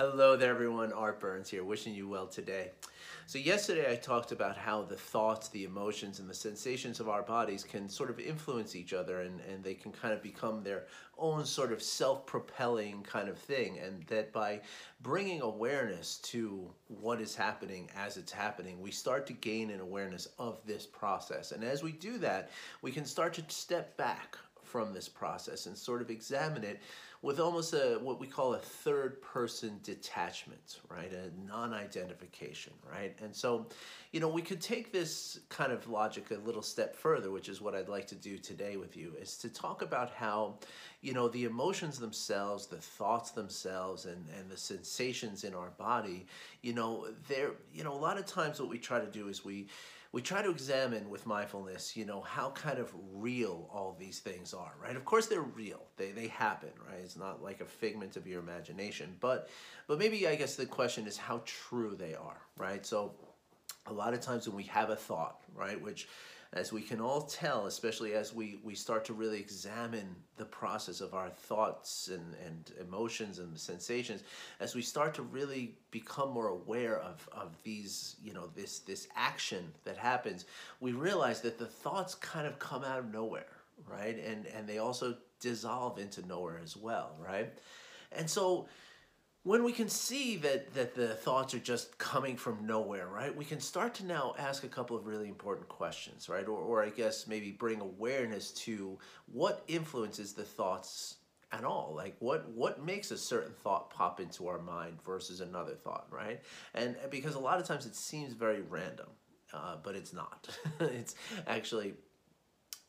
Hello there, everyone. Art Burns here, wishing you well today. So, yesterday I talked about how the thoughts, the emotions, and the sensations of our bodies can sort of influence each other and, and they can kind of become their own sort of self propelling kind of thing. And that by bringing awareness to what is happening as it's happening, we start to gain an awareness of this process. And as we do that, we can start to step back from this process and sort of examine it with almost a what we call a third person detachment, right? A non-identification, right? And so, you know, we could take this kind of logic a little step further, which is what I'd like to do today with you, is to talk about how, you know, the emotions themselves, the thoughts themselves, and, and the sensations in our body, you know, they're, you know, a lot of times what we try to do is we we try to examine with mindfulness, you know, how kind of real all these things are, right? Of course they're real. They, they happen, right? It's not like a figment of your imagination. But but maybe I guess the question is how true they are, right? So a lot of times when we have a thought, right, which as we can all tell, especially as we, we start to really examine the process of our thoughts and, and emotions and sensations, as we start to really become more aware of, of these, you know, this, this action that happens, we realize that the thoughts kind of come out of nowhere, right? And, and they also dissolve into nowhere as well, right? And so, when we can see that that the thoughts are just coming from nowhere right we can start to now ask a couple of really important questions right or, or i guess maybe bring awareness to what influences the thoughts at all like what what makes a certain thought pop into our mind versus another thought right? And because a lot of times it seems very random uh, but it's not. It's actually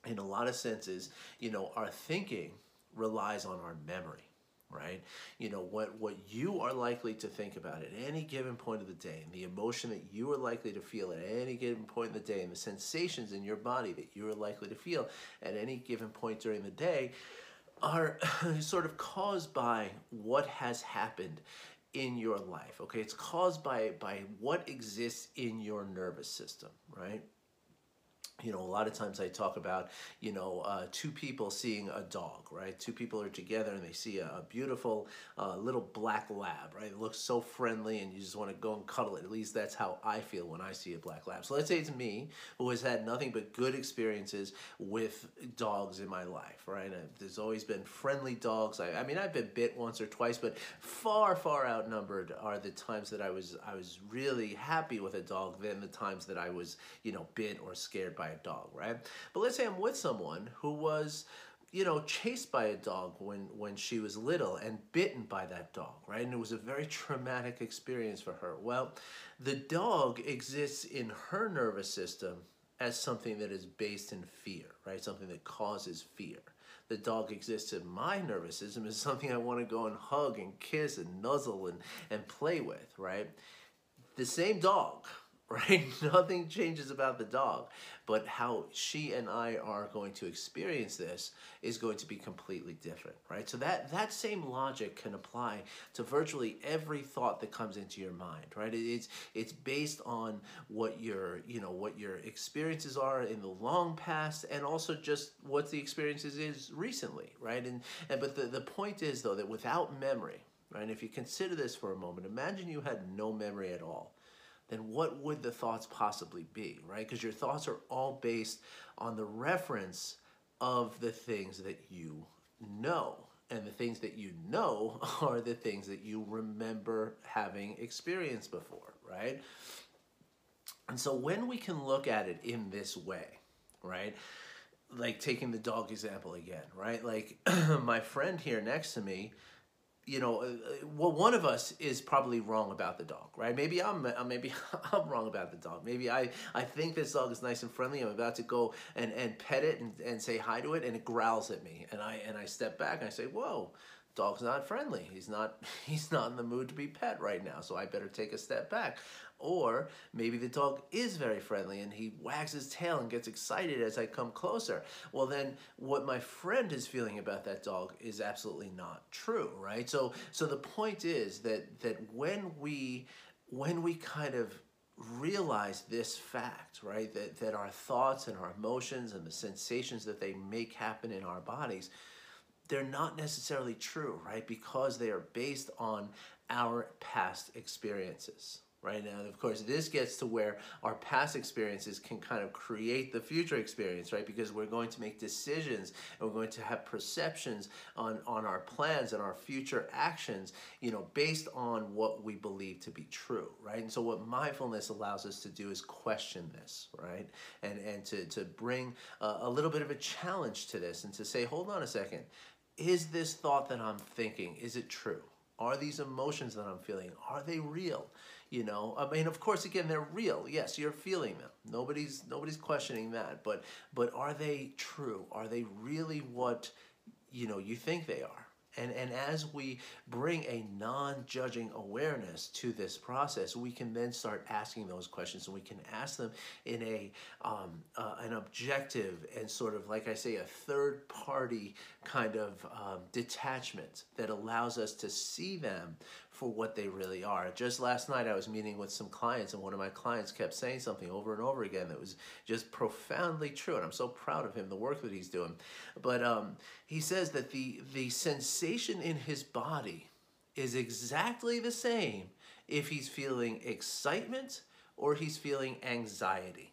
in a lot of senses you know our thinking relies on our memory right? You know, what, what you are likely to think about at any given point of the day, and the emotion that you are likely to feel at any given point in the day, and the sensations in your body that you are likely to feel at any given point during the day are sort of caused by what has happened in your life okay it's caused by by what exists in your nervous system right you know, a lot of times I talk about, you know, uh, two people seeing a dog, right? Two people are together and they see a, a beautiful uh, little black lab, right? It looks so friendly and you just want to go and cuddle it. At least that's how I feel when I see a black lab. So let's say it's me who has had nothing but good experiences with dogs in my life, right? There's always been friendly dogs. I, I mean, I've been bit once or twice, but far, far outnumbered are the times that I was I was really happy with a dog than the times that I was, you know, bit or scared by a dog, right? But let's say I'm with someone who was you know, chased by a dog when, when she was little and bitten by that dog, right? And it was a very traumatic experience for her. Well, the dog exists in her nervous system as something that is based in fear, right? Something that causes fear. The dog exists in my nervous system as something I want to go and hug and kiss and nuzzle and, and play with, right? The same dog, right? Nothing changes about the dog, but how she and I are going to experience this is going to be completely different, right? So that that same logic can apply to virtually every thought that comes into your mind, right? It's it's based on what your you know what your experiences are in the long past, and also just what the experiences is recently, right? And and but the the point is though that without memory, right? And if you consider this for a moment, imagine you had no memory at all then what would the thoughts possibly be, right? Because your thoughts are all based on the reference of the things that you know. And the things that you know are the things that you remember having experienced before, right? And so when we can look at it in this way, right? Like taking the dog example again, right? Like my friend here next to me, you know, uh, well, one of us is probably wrong about the dog, right? Maybe I'm, uh, maybe I'm wrong about the dog. Maybe I, I think this dog is nice and friendly. I'm about to go and, and pet it and, and say hi to it, and it growls at me, and I and I step back and I say, "Whoa, dog's not friendly. He's not, he's not in the mood to be pet right now. So I better take a step back." Or maybe the dog is very friendly and he wags his tail and gets excited as I come closer. Well, then what my friend is feeling about that dog is absolutely not true, right? So, so the point is that that when we when we kind of realize this fact, right, that that our thoughts and our emotions and the sensations that they make happen in our bodies they're not necessarily true, right? Because they are based on our past experiences right now. Of course, this gets to where our past experiences can kind of create the future experience, right? Because we're going to make decisions and we're going to have perceptions on, on our plans and our future actions, you know, based on what we believe to be true, right? And so what mindfulness allows us to do is question this, right? And, and to, to bring a, a little bit of a challenge to this and to say, hold on a second, is this thought that I'm thinking, is it true? Are these emotions that I'm feeling, are they real? You know, I mean, of course, again, they're real. Yes, you're feeling them. Nobody's nobody's questioning that. But but are they true? Are they really what you know you think they are? And, and as we bring a non-judging awareness to this process, we can then start asking those questions, and we can ask them in a um, uh, an objective and sort of like I say, a third-party kind of um, detachment that allows us to see them for what they really are. Just last night, I was meeting with some clients, and one of my clients kept saying something over and over again that was just profoundly true. And I'm so proud of him, the work that he's doing. But um, he says that the, the sensation in his body is exactly the same if he's feeling excitement or he's feeling anxiety.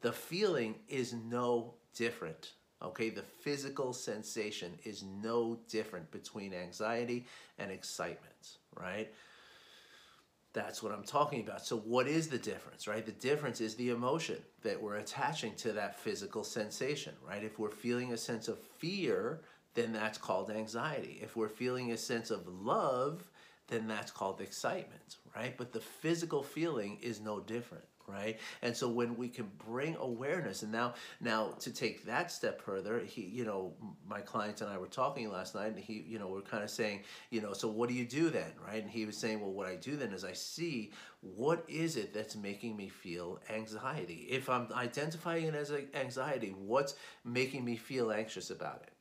The feeling is no different. Okay, the physical sensation is no different between anxiety and excitement, right? That's what I'm talking about. So, what is the difference, right? The difference is the emotion that we're attaching to that physical sensation, right? If we're feeling a sense of fear, then that's called anxiety. If we're feeling a sense of love, then that's called excitement, right? But the physical feeling is no different right? And so when we can bring awareness and now now to take that step further he you know my clients and i were talking last night and he you know we're kind of saying you know so what do you do then? Right? And he was saying well what i do then is i see what is it that's making me feel anxiety. If i'm identifying it as anxiety what's making me feel anxious about it?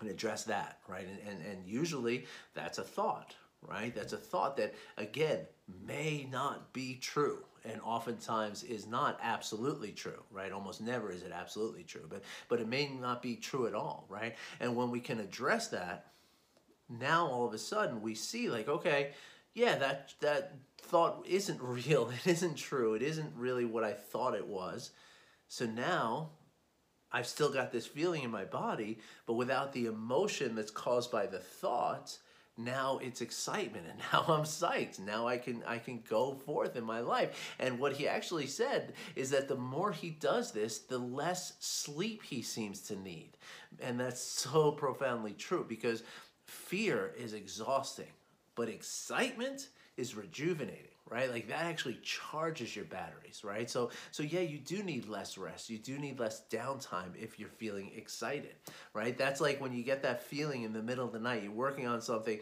And address that right? And, and, and usually that's a thought right? That's a thought that again may not be true and oftentimes is not absolutely true, right? Almost never is it absolutely true, but but it may not be true at all, right? And when we can address that, now all of a sudden we see like, okay, yeah, that that thought isn't real. It isn't true. It isn't really what I thought it was. So now I've still got this feeling in my body, but without the emotion that's caused by the thought, now it's excitement and now i'm psyched. Now i can i can go forth in my life. And what he actually said is that the more he does this the less sleep he seems to need. And that's so profoundly true because fear is exhausting but excitement is rejuvenating right? Like that actually charges your batteries right? So so yeah you do need less rest. You do need less downtime if you're feeling excited right? That's like when you get that feeling in the middle of the night you're working on something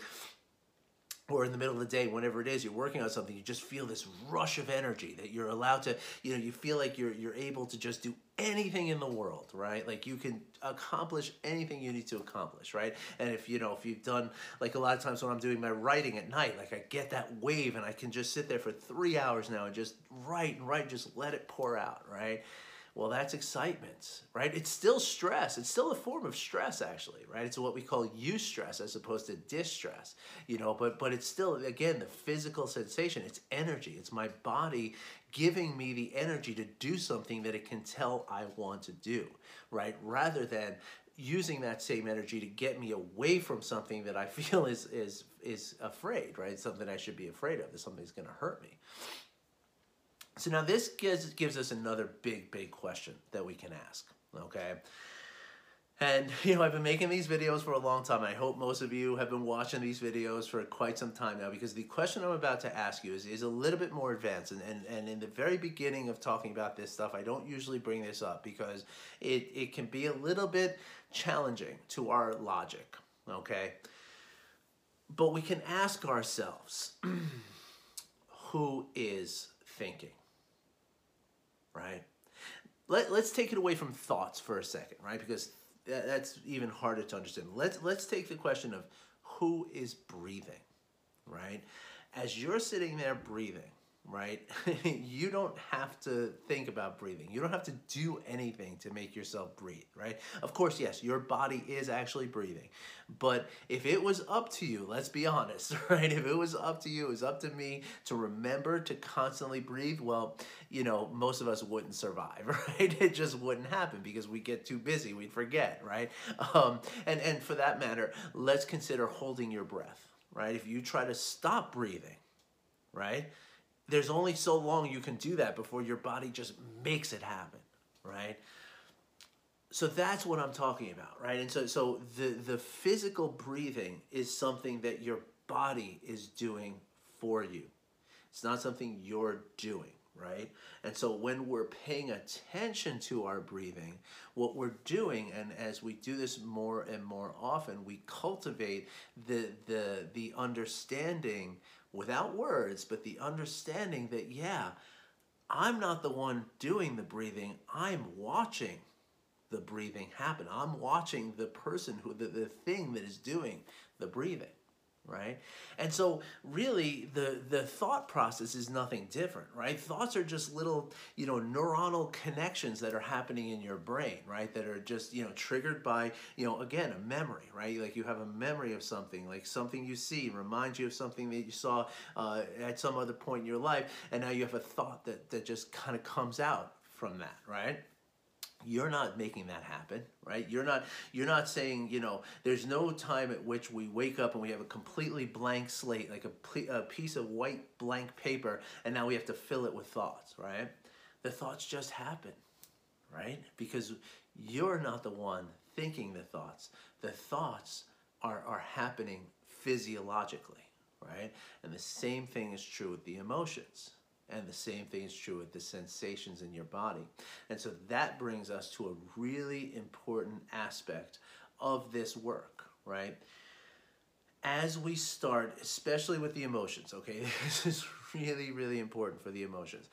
or in the middle of the day, whenever it is, you're working on something, you just feel this rush of energy that you're allowed to, you know, you feel like you're you're able to just do anything in the world, right? Like you can accomplish anything you need to accomplish, right? And if you know, if you've done like a lot of times when I'm doing my writing at night, like I get that wave and I can just sit there for three hours now and just write and write, just let it pour out, right? Well, that's excitement, right? It's still stress. It's still a form of stress, actually, right? It's what we call eustress as opposed to distress, you know. But but it's still again the physical sensation. It's energy. It's my body giving me the energy to do something that it can tell I want to do, right? Rather than using that same energy to get me away from something that I feel is is is afraid, right? Something I should be afraid of. That something's going to hurt me. So now this gives, gives us another big, big question that we can ask, okay? And, you know, I've been making these videos for a long time. I hope most of you have been watching these videos for quite some time now because the question I'm about to ask you is, is a little bit more advanced. And, and, and in the very beginning of talking about this stuff, I don't usually bring this up because it, it can be a little bit challenging to our logic, okay? But we can ask ourselves, who is thinking? right? Let, let's take it away from thoughts for a second, right? Because that's even harder to understand. Let's, let's take the question of who is breathing, right? As you're sitting there breathing, right? you don't have to think about breathing. You don't have to do anything to make yourself breathe, right? Of course, yes, your body is actually breathing. But if it was up to you, let's be honest, right? If it was up to you, it was up to me to remember to constantly breathe, well, you know, most of us wouldn't survive, right? It just wouldn't happen because we get too busy, we'd forget, right? Um, and, and for that matter, let's consider holding your breath, right? If you try to stop breathing, right? There's only so long you can do that before your body just makes it happen, right? So that's what I'm talking about, right? And so so the the physical breathing is something that your body is doing for you. It's not something you're doing, right? And so when we're paying attention to our breathing, what we're doing, and as we do this more and more often, we cultivate the the the understanding without words, but the understanding that, yeah, I'm not the one doing the breathing, I'm watching the breathing happen. I'm watching the person who, the, the thing that is doing the breathing right? And so really the the thought process is nothing different, right? Thoughts are just little, you know, neuronal connections that are happening in your brain, right? That are just, you know, triggered by, you know, again, a memory, right? Like you have a memory of something, like something you see reminds you of something that you saw uh, at some other point in your life, and now you have a thought that that just kind of comes out from that, right? You're not making that happen right? You're not you're not saying you know there's no time at which we wake up and we have a completely blank slate like a, a piece of white blank paper and now we have to fill it with thoughts right? The thoughts just happen right? Because you're not the one thinking the thoughts. The thoughts are are happening physiologically right? And the same thing is true with the emotions and the same thing is true with the sensations in your body. And so that brings us to a really important aspect of this work, right? As we start, especially with the emotions, okay? This is really, really important for the emotions,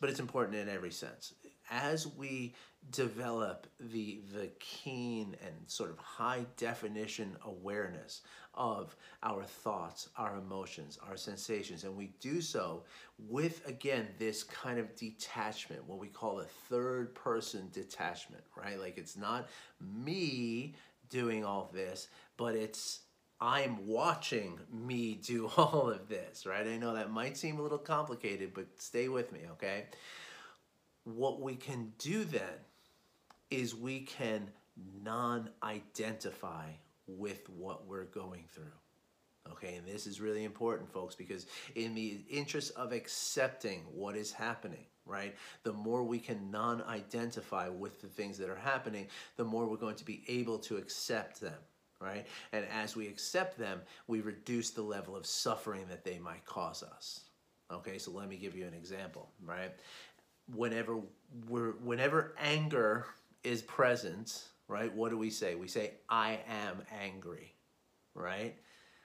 but it's important in every sense. As we develop the the keen and sort of high definition awareness of our thoughts, our emotions, our sensations, and we do so with again this kind of detachment, what we call a third person detachment, right? Like it's not me doing all this, but it's I'm watching me do all of this, right? I know that might seem a little complicated, but stay with me, okay? What we can do then is we can non identify with what we're going through. Okay, and this is really important, folks, because in the interest of accepting what is happening, right, the more we can non identify with the things that are happening, the more we're going to be able to accept them, right? And as we accept them, we reduce the level of suffering that they might cause us. Okay, so let me give you an example, right? Whenever we're, whenever anger is present, right? What do we say? We say, I am angry, right?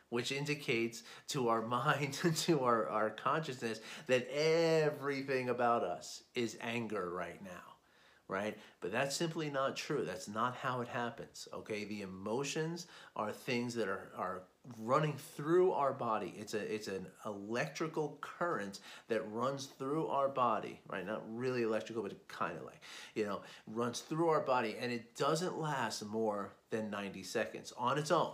Which indicates to our mind, to our, our consciousness, that everything about us is anger right now right? But that's simply not true. That's not how it happens, okay? The emotions are things that are, are running through our body. It's a it's an electrical current that runs through our body, right? Not really electrical, but kind of like, you know, runs through our body and it doesn't last more than 90 seconds on its own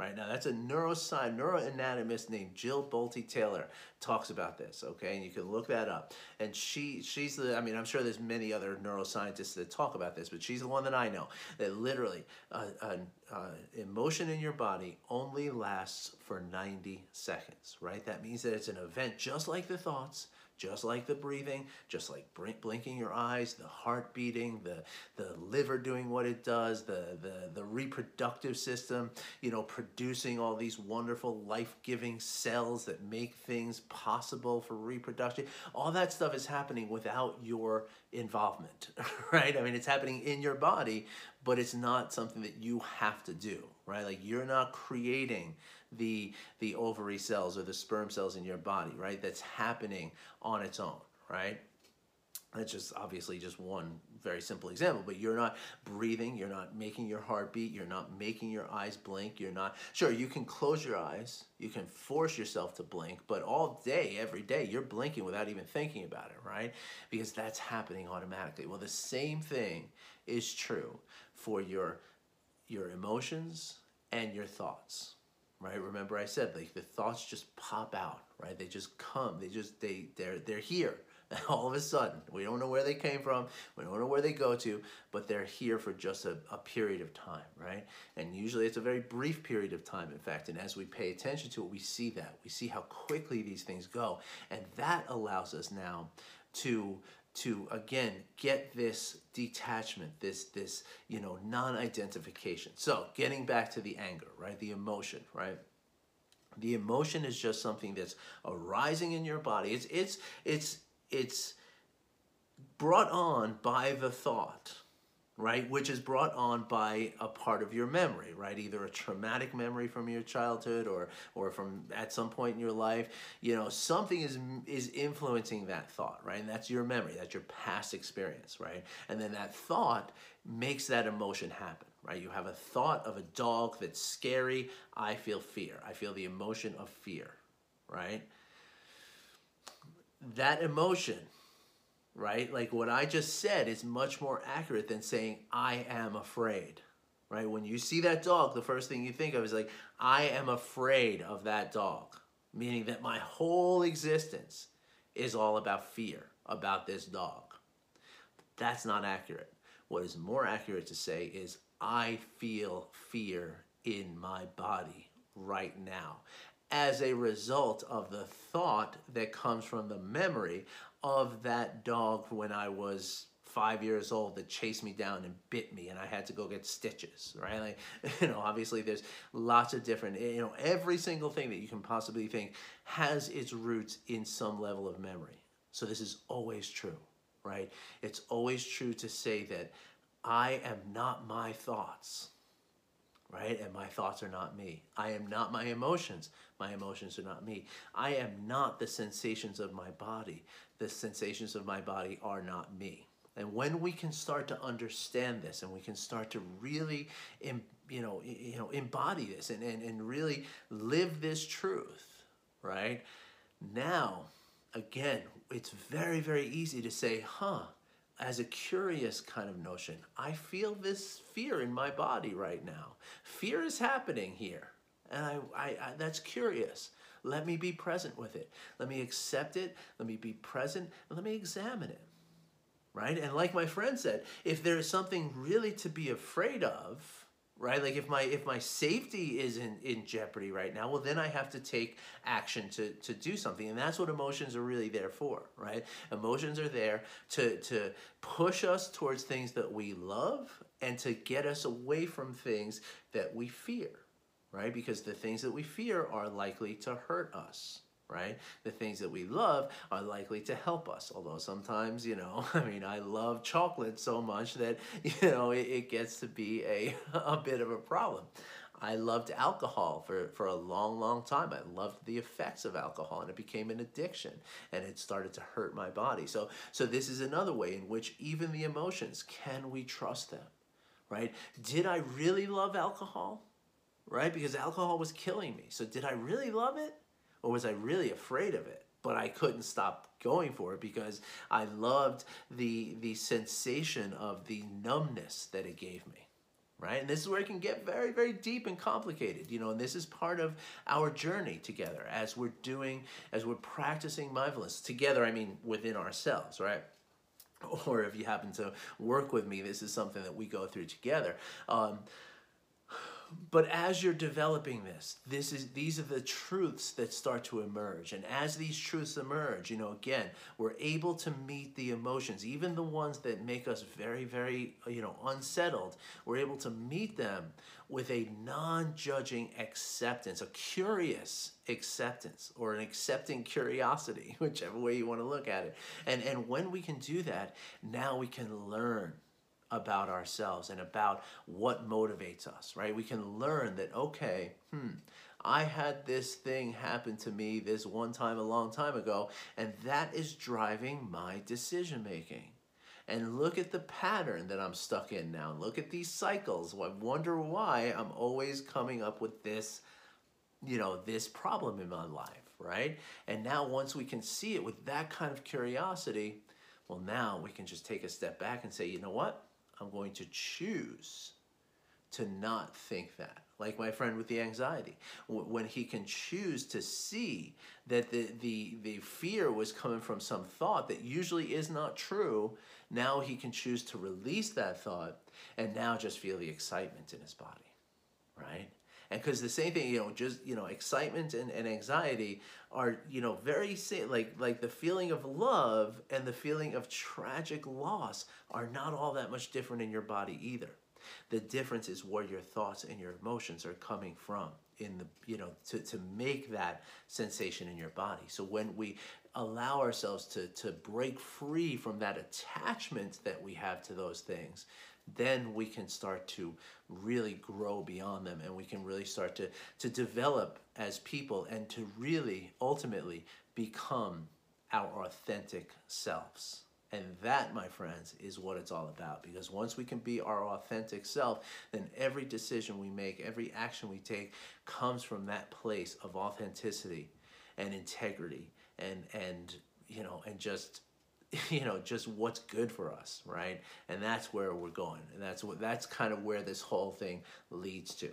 right? Now that's a neuroscience, neuroanatomist named Jill Bolte Taylor talks about this, okay? And you can look that up. And she, she's the, I mean, I'm sure there's many other neuroscientists that talk about this, but she's the one that I know that literally uh, an uh, emotion in your body only lasts for 90 seconds, right? That means that it's an event just like the thoughts, just like the breathing, just like blinking your eyes, the heart beating, the, the liver doing what it does, the, the, the reproductive system, you know, producing all these wonderful life-giving cells that make things possible for reproduction. All that stuff is happening without your involvement, right? I mean, it's happening in your body, but it's not something that you have to do, right? Like you're not creating the the ovary cells or the sperm cells in your body, right? That's happening on its own, right? that's just obviously just one very simple example, but you're not breathing, you're not making your heart beat, you're not making your eyes blink, you're not, sure, you can close your eyes, you can force yourself to blink, but all day, every day, you're blinking without even thinking about it, right? Because that's happening automatically. Well, the same thing is true for your, your emotions and your thoughts right remember i said like the thoughts just pop out right they just come they just they they're they're here all of a sudden. We don't know where they came from, we don't know where they go to, but they're here for just a, a, period of time, right? And usually it's a very brief period of time, in fact. And as we pay attention to it, we see that. We see how quickly these things go. And that allows us now to to again get this detachment this this you know non-identification. So getting back to the anger right the emotion right? The emotion is just something that's arising in your body. It's it's it's it's brought on by the thought right which is brought on by a part of your memory right? Either a traumatic memory from your childhood or or from at some point in your life. You know something is is influencing that thought right? And that's your memory that's your past experience right? And then that thought makes that emotion happen right? You have a thought of a dog that's scary. I feel fear. I feel the emotion of fear right? That emotion, right? Like what I just said is much more accurate than saying, I am afraid, right? When you see that dog, the first thing you think of is like, I am afraid of that dog, meaning that my whole existence is all about fear about this dog. That's not accurate. What is more accurate to say is, I feel fear in my body right now as a result of the thought that comes from the memory of that dog when I was five years old that chased me down and bit me and I had to go get stitches, right? Like, you know, obviously there's lots of different, you know, every single thing that you can possibly think has its roots in some level of memory. So this is always true, right? It's always true to say that I am not my thoughts right? And my thoughts are not me. I am not my emotions. My emotions are not me. I am not the sensations of my body. The sensations of my body are not me. And when we can start to understand this and we can start to really, you know, you know, embody this and, and, and really live this truth, right? Now, again, it's very, very easy to say, huh, as a curious kind of notion. I feel this fear in my body right now. Fear is happening here, and I, I, I, that's curious. Let me be present with it. Let me accept it. Let me be present, and let me examine it. Right? And like my friend said, if there is something really to be afraid of, right? Like if my if my safety is in in jeopardy right now well then i have to take action to to do something. And that's what emotions are really there for right? Emotions are there to to push us towards things that we love and to get us away from things that we fear right? Because the things that we fear are likely to hurt us right? The things that we love are likely to help us. Although sometimes, you know, I mean, I love chocolate so much that, you know, it, it gets to be a, a bit of a problem. I loved alcohol for, for a long, long time. I loved the effects of alcohol and it became an addiction and it started to hurt my body. So, so this is another way in which even the emotions, can we trust them, right? Did I really love alcohol, right? Because alcohol was killing me. So did I really love it? Or was I really afraid of it? But I couldn't stop going for it because I loved the the sensation of the numbness that it gave me. Right? And this is where it can get very, very deep and complicated, you know, and this is part of our journey together as we're doing, as we're practicing mindfulness together, I mean within ourselves, right? Or if you happen to work with me, this is something that we go through together. Um, but as you're developing this this is these are the truths that start to emerge. And as these truths emerge you know again we're able to meet the emotions. Even the ones that make us very very you know unsettled we're able to meet them with a non-judging acceptance a curious acceptance or an accepting curiosity whichever way you want to look at it. And and when we can do that now we can learn about ourselves and about what motivates us, right? We can learn that, okay, hmm, I had this thing happen to me this one time a long time ago, and that is driving my decision making. And look at the pattern that I'm stuck in now. Look at these cycles. I wonder why I'm always coming up with this, you know, this problem in my life, right? And now once we can see it with that kind of curiosity, well, now we can just take a step back and say, you know what? I'm going to choose to not think that. Like my friend with the anxiety, when he can choose to see that the, the, the fear was coming from some thought that usually is not true, now he can choose to release that thought and now just feel the excitement in his body, right? And because the same thing, you know, just, you know, excitement and, and anxiety are, you know, very same, like, like the feeling of love and the feeling of tragic loss are not all that much different in your body either. The difference is where your thoughts and your emotions are coming from in the, you know, to, to make that sensation in your body. So when we allow ourselves to, to break free from that attachment that we have to those things, then we can start to really grow beyond them and we can really start to, to develop as people and to really ultimately become our authentic selves. And that, my friends, is what it's all about. Because once we can be our authentic self, then every decision we make, every action we take comes from that place of authenticity and integrity and and you know and just you know just what's good for us right and that's where we're going and that's what that's kind of where this whole thing leads to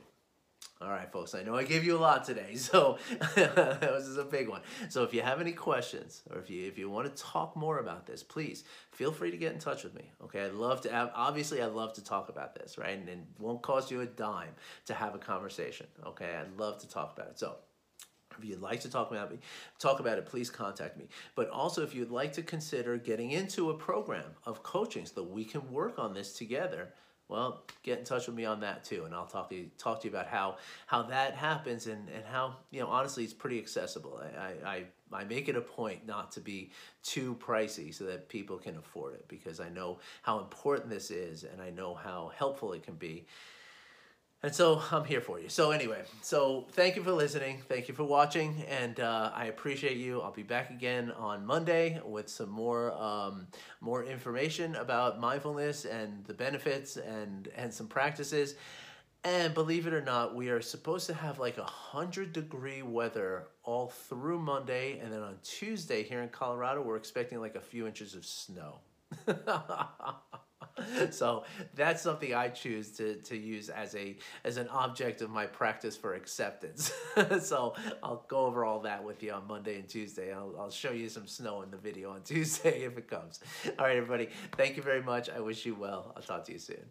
all right, folks, I know I gave you a lot today, so this is a big one. So if you have any questions or if you if you want to talk more about this, please feel free to get in touch with me. Okay, I'd love to have, obviously I'd love to talk about this, right? And it won't cost you a dime to have a conversation. Okay, I'd love to talk about it. So if you'd like to talk about me, talk about it, please contact me. But also, if you'd like to consider getting into a program of coaching so that we can work on this together, well, get in touch with me on that too, and I'll talk to you talk to you about how how that happens and and how you know honestly it's pretty accessible. I I I make it a point not to be too pricey so that people can afford it because I know how important this is and I know how helpful it can be. And so I'm here for you. So anyway, so thank you for listening. Thank you for watching, and uh, I appreciate you. I'll be back again on Monday with some more um, more information about mindfulness and the benefits and and some practices. And believe it or not, we are supposed to have like a hundred degree weather all through Monday, and then on Tuesday here in Colorado, we're expecting like a few inches of snow. so that's something I choose to, to use as a as an object of my practice for acceptance. so I'll go over all that with you on Monday and Tuesday. I'll, I'll show you some snow in the video on Tuesday if it comes. All right, everybody. Thank you very much. I wish you well. I'll talk to you soon.